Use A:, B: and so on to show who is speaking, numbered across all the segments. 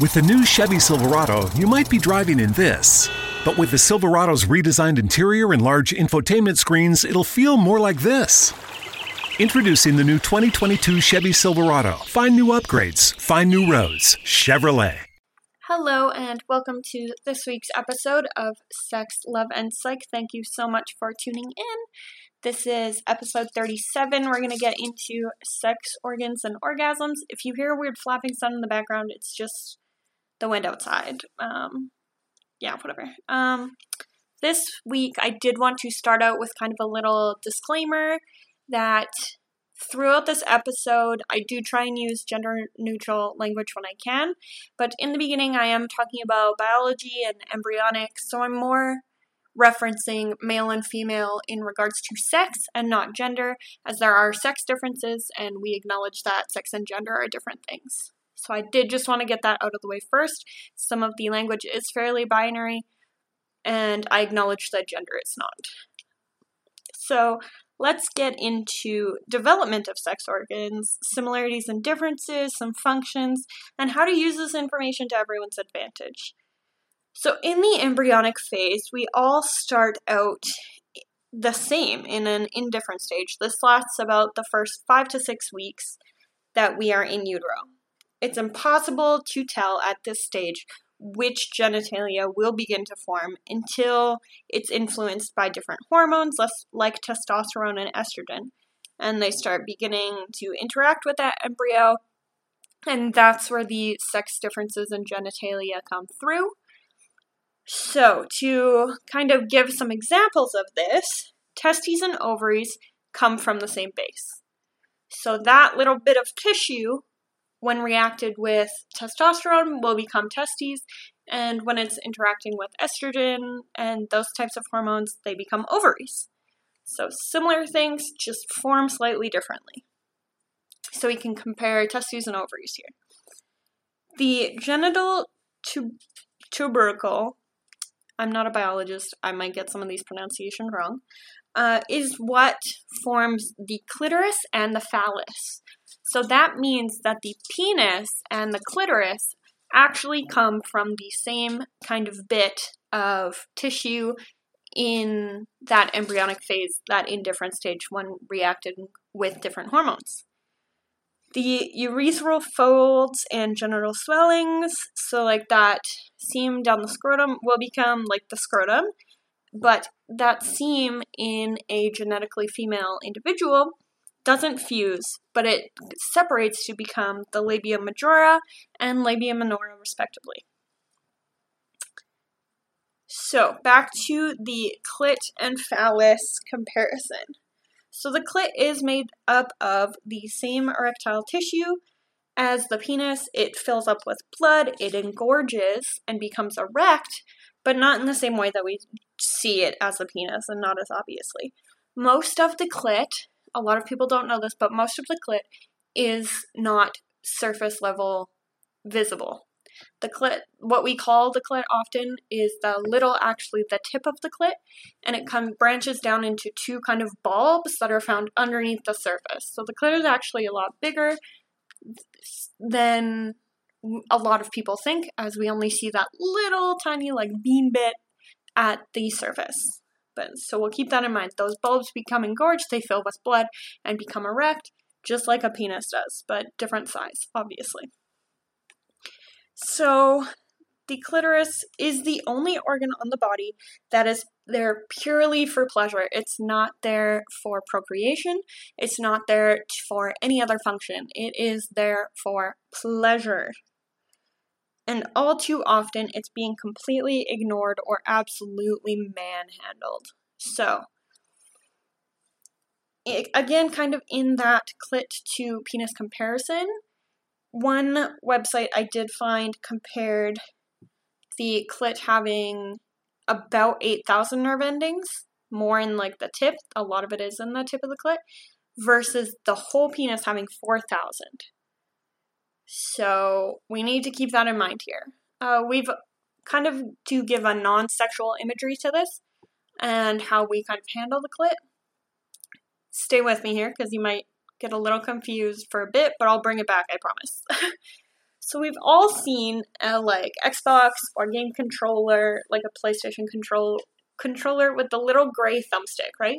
A: With the new Chevy Silverado, you might be driving in this. But with the Silverado's redesigned interior and large infotainment screens, it'll feel more like this. Introducing the new 2022 Chevy Silverado. Find new upgrades, find new roads. Chevrolet.
B: Hello, and welcome to this week's episode of Sex, Love, and Psych. Thank you so much for tuning in. This is episode 37. We're going to get into sex organs and orgasms. If you hear a weird flapping sound in the background, it's just the wind outside. Um, yeah, whatever. Um, this week, I did want to start out with kind of a little disclaimer that throughout this episode, I do try and use gender neutral language when I can, but in the beginning, I am talking about biology and embryonic, so I'm more referencing male and female in regards to sex and not gender, as there are sex differences, and we acknowledge that sex and gender are different things. So I did just want to get that out of the way first. Some of the language is fairly binary, and I acknowledge that gender is not. So let's get into development of sex organs, similarities and differences, some functions, and how to use this information to everyone's advantage. So, in the embryonic phase, we all start out the same in an indifferent stage. This lasts about the first five to six weeks that we are in utero. It's impossible to tell at this stage which genitalia will begin to form until it's influenced by different hormones, like testosterone and estrogen. And they start beginning to interact with that embryo, and that's where the sex differences in genitalia come through. So, to kind of give some examples of this, testes and ovaries come from the same base. So, that little bit of tissue, when reacted with testosterone, will become testes, and when it's interacting with estrogen and those types of hormones, they become ovaries. So, similar things, just form slightly differently. So, we can compare testes and ovaries here. The genital tub- tubercle I'm not a biologist, I might get some of these pronunciations wrong, uh, is what forms the clitoris and the phallus. So that means that the penis and the clitoris actually come from the same kind of bit of tissue in that embryonic phase, that indifferent stage when reacted with different hormones. The urethral folds and genital swellings, so like that seam down the scrotum, will become like the scrotum, but that seam in a genetically female individual doesn't fuse, but it separates to become the labia majora and labia minora, respectively. So, back to the clit and phallus comparison. So the clit is made up of the same erectile tissue as the penis. It fills up with blood, it engorges and becomes erect, but not in the same way that we see it as the penis and not as obviously. Most of the clit, a lot of people don't know this, but most of the clit is not surface level visible. The clit, what we call the clit often, is the little, actually the tip of the clit, and it comes branches down into two kind of bulbs that are found underneath the surface. So the clit is actually a lot bigger than a lot of people think, as we only see that little tiny like bean bit at the surface. But so we'll keep that in mind. Those bulbs become engorged, they fill with blood and become erect, just like a penis does, but different size, obviously. So, the clitoris is the only organ on the body that is there purely for pleasure. It's not there for procreation, it's not there for any other function. It is there for pleasure. And all too often, it's being completely ignored or absolutely manhandled. So, it, again, kind of in that clit to penis comparison, one website I did find compared the clit having about 8,000 nerve endings, more in like the tip, a lot of it is in the tip of the clit, versus the whole penis having 4,000. So we need to keep that in mind here. Uh, we've kind of to give a non sexual imagery to this and how we kind of handle the clit. Stay with me here because you might get a little confused for a bit, but I'll bring it back, I promise. So we've all seen a like Xbox or game controller, like a PlayStation control controller with the little gray thumbstick, right?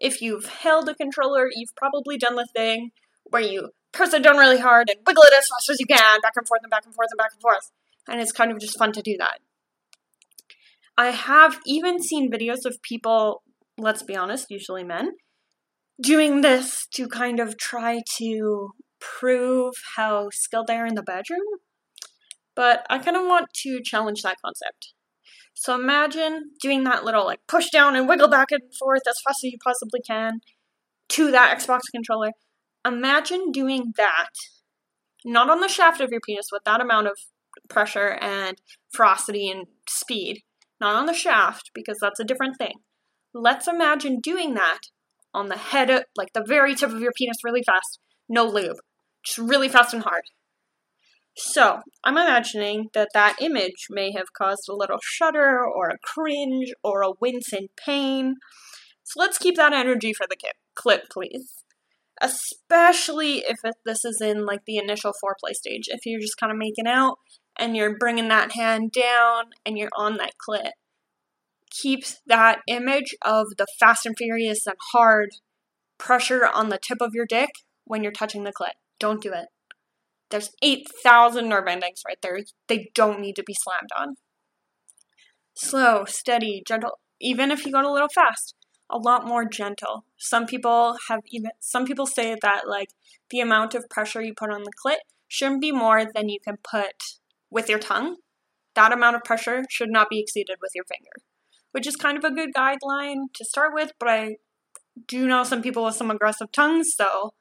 B: If you've held a controller, you've probably done the thing where you press it down really hard and wiggle it as fast as you can, back and forth and back and forth and back and forth. And it's kind of just fun to do that. I have even seen videos of people, let's be honest, usually men, doing this to kind of try to prove how skilled they are in the bedroom. But I kind of want to challenge that concept. So imagine doing that little like push down and wiggle back and forth as fast as you possibly can to that Xbox controller. Imagine doing that, not on the shaft of your penis with that amount of pressure and ferocity and speed, not on the shaft because that's a different thing. Let's imagine doing that on the head, of, like the very tip of your penis, really fast, no lube, just really fast and hard. So, I'm imagining that that image may have caused a little shudder or a cringe or a wince in pain. So, let's keep that energy for the clit, please. Especially if it, this is in like the initial foreplay stage. If you're just kind of making out and you're bringing that hand down and you're on that clit. Keep that image of the fast and furious and hard pressure on the tip of your dick when you're touching the clit. Don't do it. There's 8,000 nerve endings right there. They don't need to be slammed on. Slow, steady, gentle. Even if you go a little fast, a lot more gentle. Some people have even some people say that like the amount of pressure you put on the clit shouldn't be more than you can put with your tongue. That amount of pressure should not be exceeded with your finger, which is kind of a good guideline to start with, but I do know some people with some aggressive tongues, so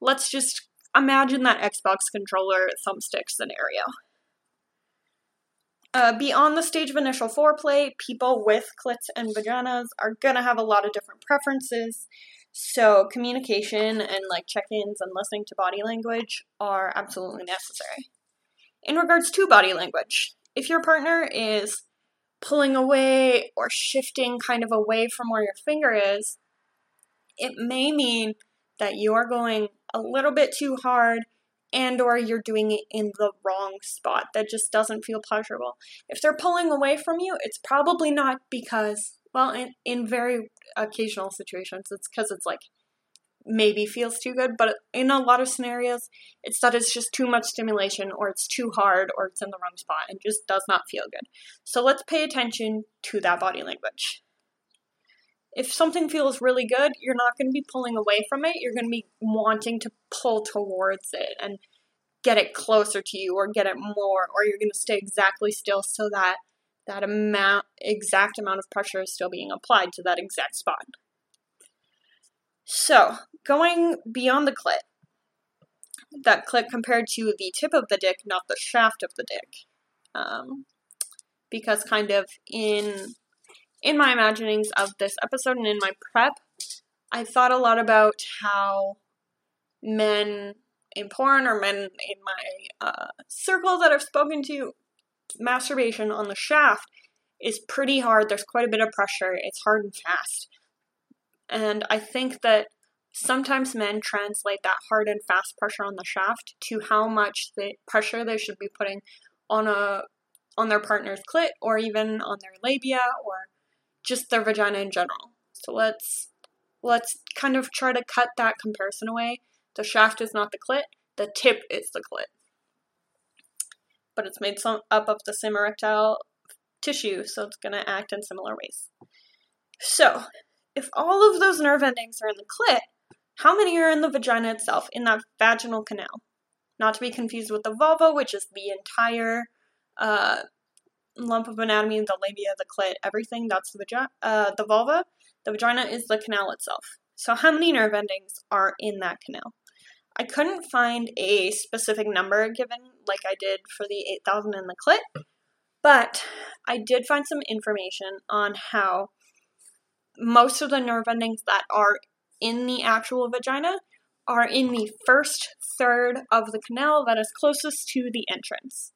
B: let's just imagine that Xbox controller thumbstick scenario. Uh, beyond the stage of initial foreplay, people with clits and vaginas are gonna have a lot of different preferences. So, communication and like check ins and listening to body language are absolutely necessary. In regards to body language, if your partner is pulling away or shifting kind of away from where your finger is, it may mean that you are going a little bit too hard and or you're doing it in the wrong spot that just doesn't feel pleasurable. If they're pulling away from you, it's probably not because well, in, in very occasional situations, it's because it's like maybe feels too good, but in a lot of scenarios, it's that it's just too much stimulation or it's too hard or it's in the wrong spot and just does not feel good. So let's pay attention to that body language. If something feels really good, you're not going to be pulling away from it. You're going to be wanting to pull towards it and get it closer to you or get it more or you're going to stay exactly still so that that amount exact amount of pressure is still being applied to that exact spot. So, going beyond the clit, that clit compared to the tip of the dick, not the shaft of the dick. Um, because kind of in in my imaginings of this episode and in my prep, I thought a lot about how men in porn or men in my uh, circle that I've spoken to, masturbation on the shaft is pretty hard. There's quite a bit of pressure. It's hard and fast. And I think that sometimes men translate that hard and fast pressure on the shaft to how much the pressure they should be putting on a on their partner's clit or even on their labia or just their vagina in general. So let's let's kind of try to cut that comparison away. The shaft is not the clit, the tip is the clit. But it's made some, up of the same erectile tissue, so it's going to act in similar ways. So, if all of those nerve endings are in the clit, how many are in the vagina itself, in that vaginal canal? Not to be confused with the vulva, which is the entire uh, lump of anatomy, the labia, the clit, everything. That's the vagina. Uh, the vulva. The vagina is the canal itself. So, how many nerve endings are in that canal? I couldn't find a specific number given, like I did for the 8,000 in the clit, but I did find some information on how most of the nerve endings that are in the actual vagina are in the first third of the canal that is closest to the entrance.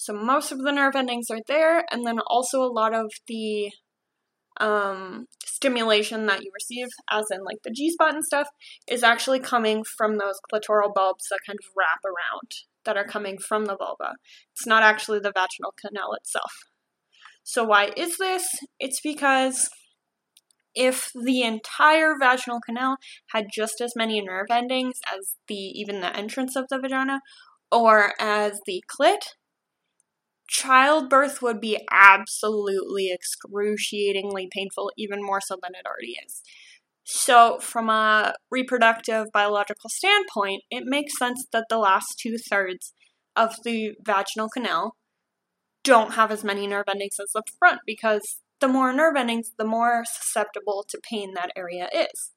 B: So most of the nerve endings are there, and then also a lot of the um, stimulation that you receive, as in like the G spot and stuff, is actually coming from those clitoral bulbs that kind of wrap around that are coming from the vulva. It's not actually the vaginal canal itself. So, why is this? It's because if the entire vaginal canal had just as many nerve endings as the even the entrance of the vagina or as the clit, childbirth would be absolutely excruciatingly painful, even more so than it already is. So, from a reproductive biological standpoint, it makes sense that the last two thirds of the vaginal canal don't have as many nerve endings as the front because the more nerve endings, the more susceptible to pain that area is.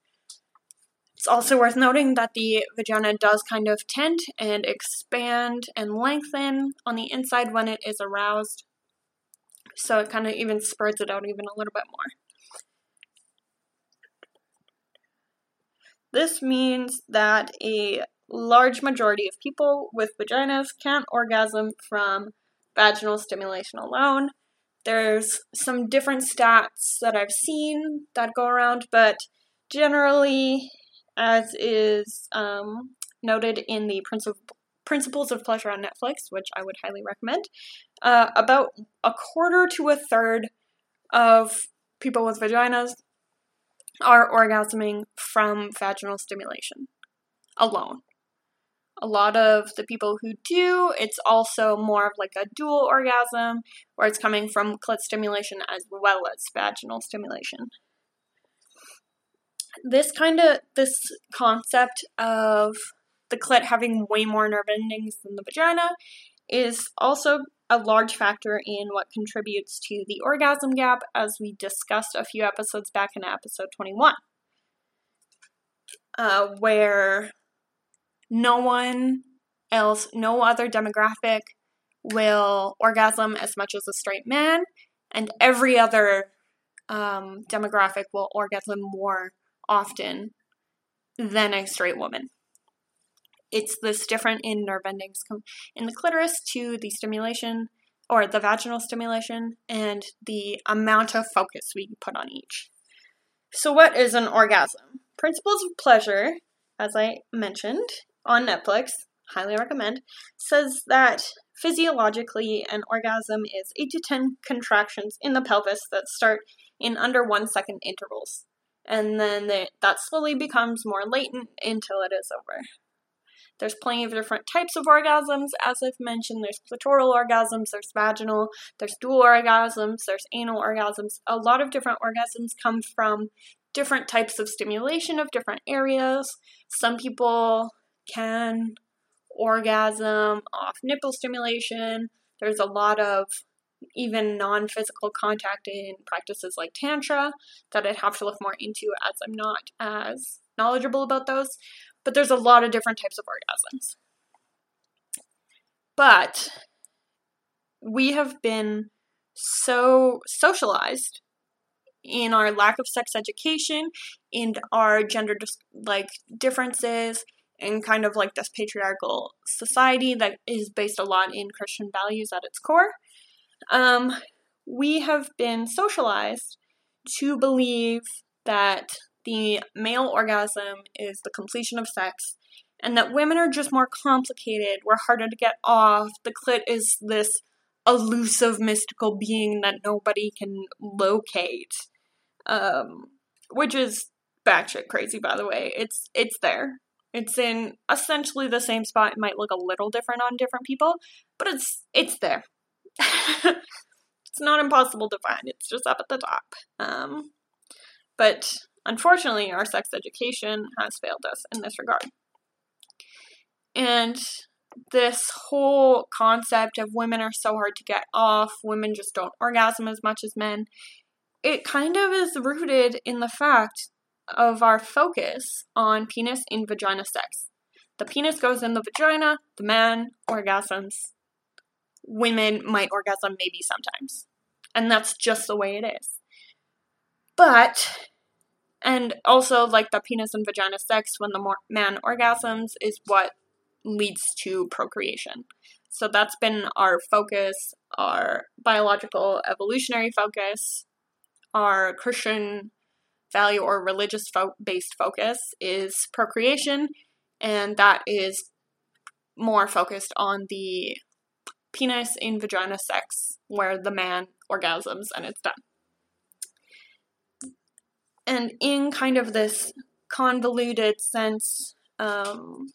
B: It's also worth noting that the vagina does kind of tent and expand and lengthen on the inside when it is aroused. So it kind of even spreads it out even a little bit more. This means that a large majority of people with vaginas can't orgasm from vaginal stimulation alone. There's some different stats that I've seen that go around, but generally, as is um, noted in the Princip- Principles of Pleasure on Netflix, which I would highly recommend, uh, about a quarter to a third of people with vaginas are orgasming from vaginal stimulation alone. A lot of the people who do, it's also more of like a dual orgasm, where it's coming from clit stimulation as well as vaginal stimulation. This kind of this concept of the clit having way more nerve endings than the vagina is also a large factor in what contributes to the orgasm gap, as we discussed a few episodes back in episode 21, uh, where no one else, no other demographic will orgasm as much as a straight man, and every other um, demographic will orgasm more often than a straight woman it's this different in nerve endings in the clitoris to the stimulation or the vaginal stimulation and the amount of focus we put on each. So, what is an orgasm? Principles of Pleasure, as I mentioned on Netflix, highly recommend, says that physiologically an orgasm is 8 to 10 contractions in the pelvis that start in under one second intervals. And then that slowly becomes more latent until it is over. There's plenty of different types of orgasms, as I've mentioned. There's clitoral orgasms, there's vaginal, there's dual orgasms, there's anal orgasms. A lot of different orgasms come from different types of stimulation of different areas. Some people can orgasm off nipple stimulation. There's a lot of even non physical contact in practices like Tantra that I'd have to look more into as I'm not as knowledgeable about those but there's a lot of different types of orgasms. But we have been so socialized in our lack of sex education in our gender like differences and kind of like this patriarchal society that is based a lot in Christian values at its core. Um, we have been socialized to believe that the male orgasm is the completion of sex, and that women are just more complicated, we're harder to get off. The clit is this elusive mystical being that nobody can locate. Um, which is batshit crazy, by the way. It's it's there. It's in essentially the same spot. It might look a little different on different people, but it's it's there. it's not impossible to find. It's just up at the top. Um, but Unfortunately, our sex education has failed us in this regard. And this whole concept of women are so hard to get off, women just don't orgasm as much as men, it kind of is rooted in the fact of our focus on penis in vagina sex. The penis goes in the vagina, the man orgasms. Women might orgasm maybe sometimes. And that's just the way it is. But and also, like the penis and vagina sex when the man orgasms is what leads to procreation. So that's been our focus, our biological evolutionary focus, our Christian value or religious fo- based focus is procreation, and that is more focused on the penis in vagina sex, where the man orgasms and it's done. And in kind of this convoluted sense, um,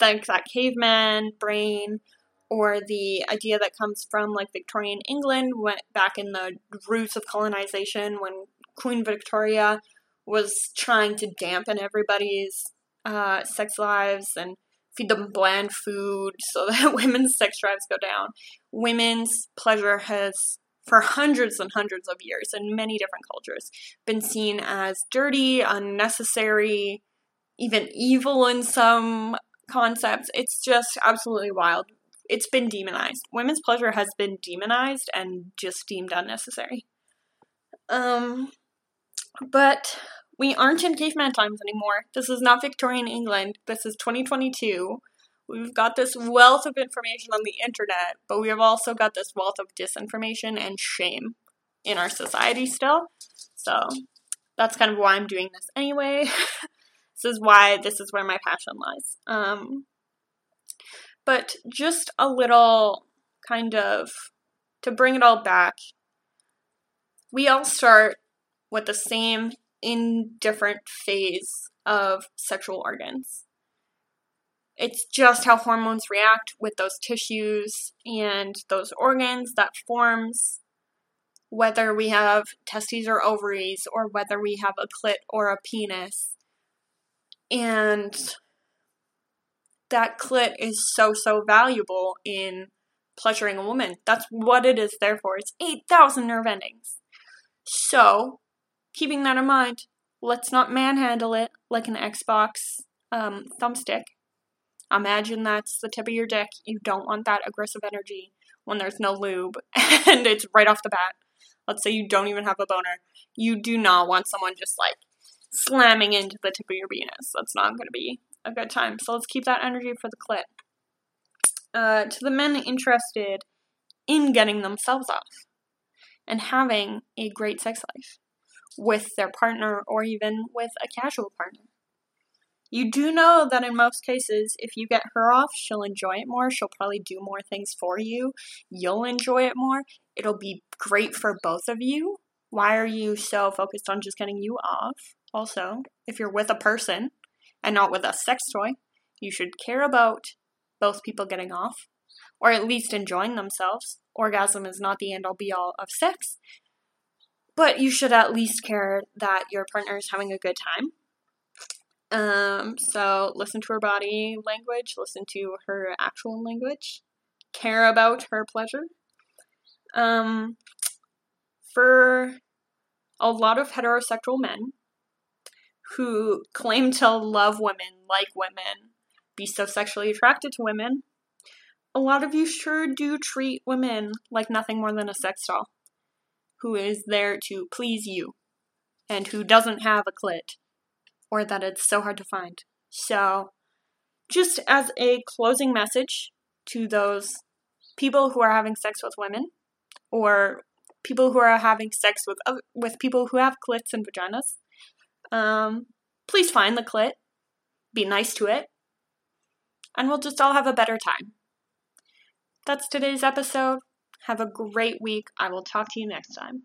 B: like that caveman brain, or the idea that comes from like Victorian England, went back in the roots of colonization when Queen Victoria was trying to dampen everybody's uh, sex lives and feed them bland food so that women's sex drives go down. Women's pleasure has, for hundreds and hundreds of years in many different cultures, been seen as dirty, unnecessary, even evil in some concepts. It's just absolutely wild. It's been demonized. Women's pleasure has been demonized and just deemed unnecessary. Um, but we aren't in caveman times anymore. This is not Victorian England. This is 2022. We've got this wealth of information on the internet, but we have also got this wealth of disinformation and shame in our society still. So that's kind of why I'm doing this anyway. this is why this is where my passion lies. Um, but just a little kind of to bring it all back, we all start with the same indifferent phase of sexual organs. It's just how hormones react with those tissues and those organs that forms whether we have testes or ovaries or whether we have a clit or a penis. And that clit is so, so valuable in pleasuring a woman. That's what it is there for. It's 8,000 nerve endings. So, keeping that in mind, let's not manhandle it like an Xbox um, thumbstick. Imagine that's the tip of your dick. You don't want that aggressive energy when there's no lube and it's right off the bat. Let's say you don't even have a boner. You do not want someone just like slamming into the tip of your penis. That's not going to be a good time. So let's keep that energy for the clit. Uh, to the men interested in getting themselves off and having a great sex life with their partner or even with a casual partner. You do know that in most cases, if you get her off, she'll enjoy it more. She'll probably do more things for you. You'll enjoy it more. It'll be great for both of you. Why are you so focused on just getting you off? Also, if you're with a person and not with a sex toy, you should care about both people getting off or at least enjoying themselves. Orgasm is not the end all be all of sex, but you should at least care that your partner is having a good time. Um, so listen to her body language, listen to her actual language, care about her pleasure. Um, for a lot of heterosexual men who claim to love women, like women, be so sexually attracted to women, a lot of you sure do treat women like nothing more than a sex doll who is there to please you and who doesn't have a clit or that it's so hard to find. So, just as a closing message to those people who are having sex with women or people who are having sex with with people who have clits and vaginas, um, please find the clit, be nice to it, and we'll just all have a better time. That's today's episode. Have a great week. I will talk to you next time.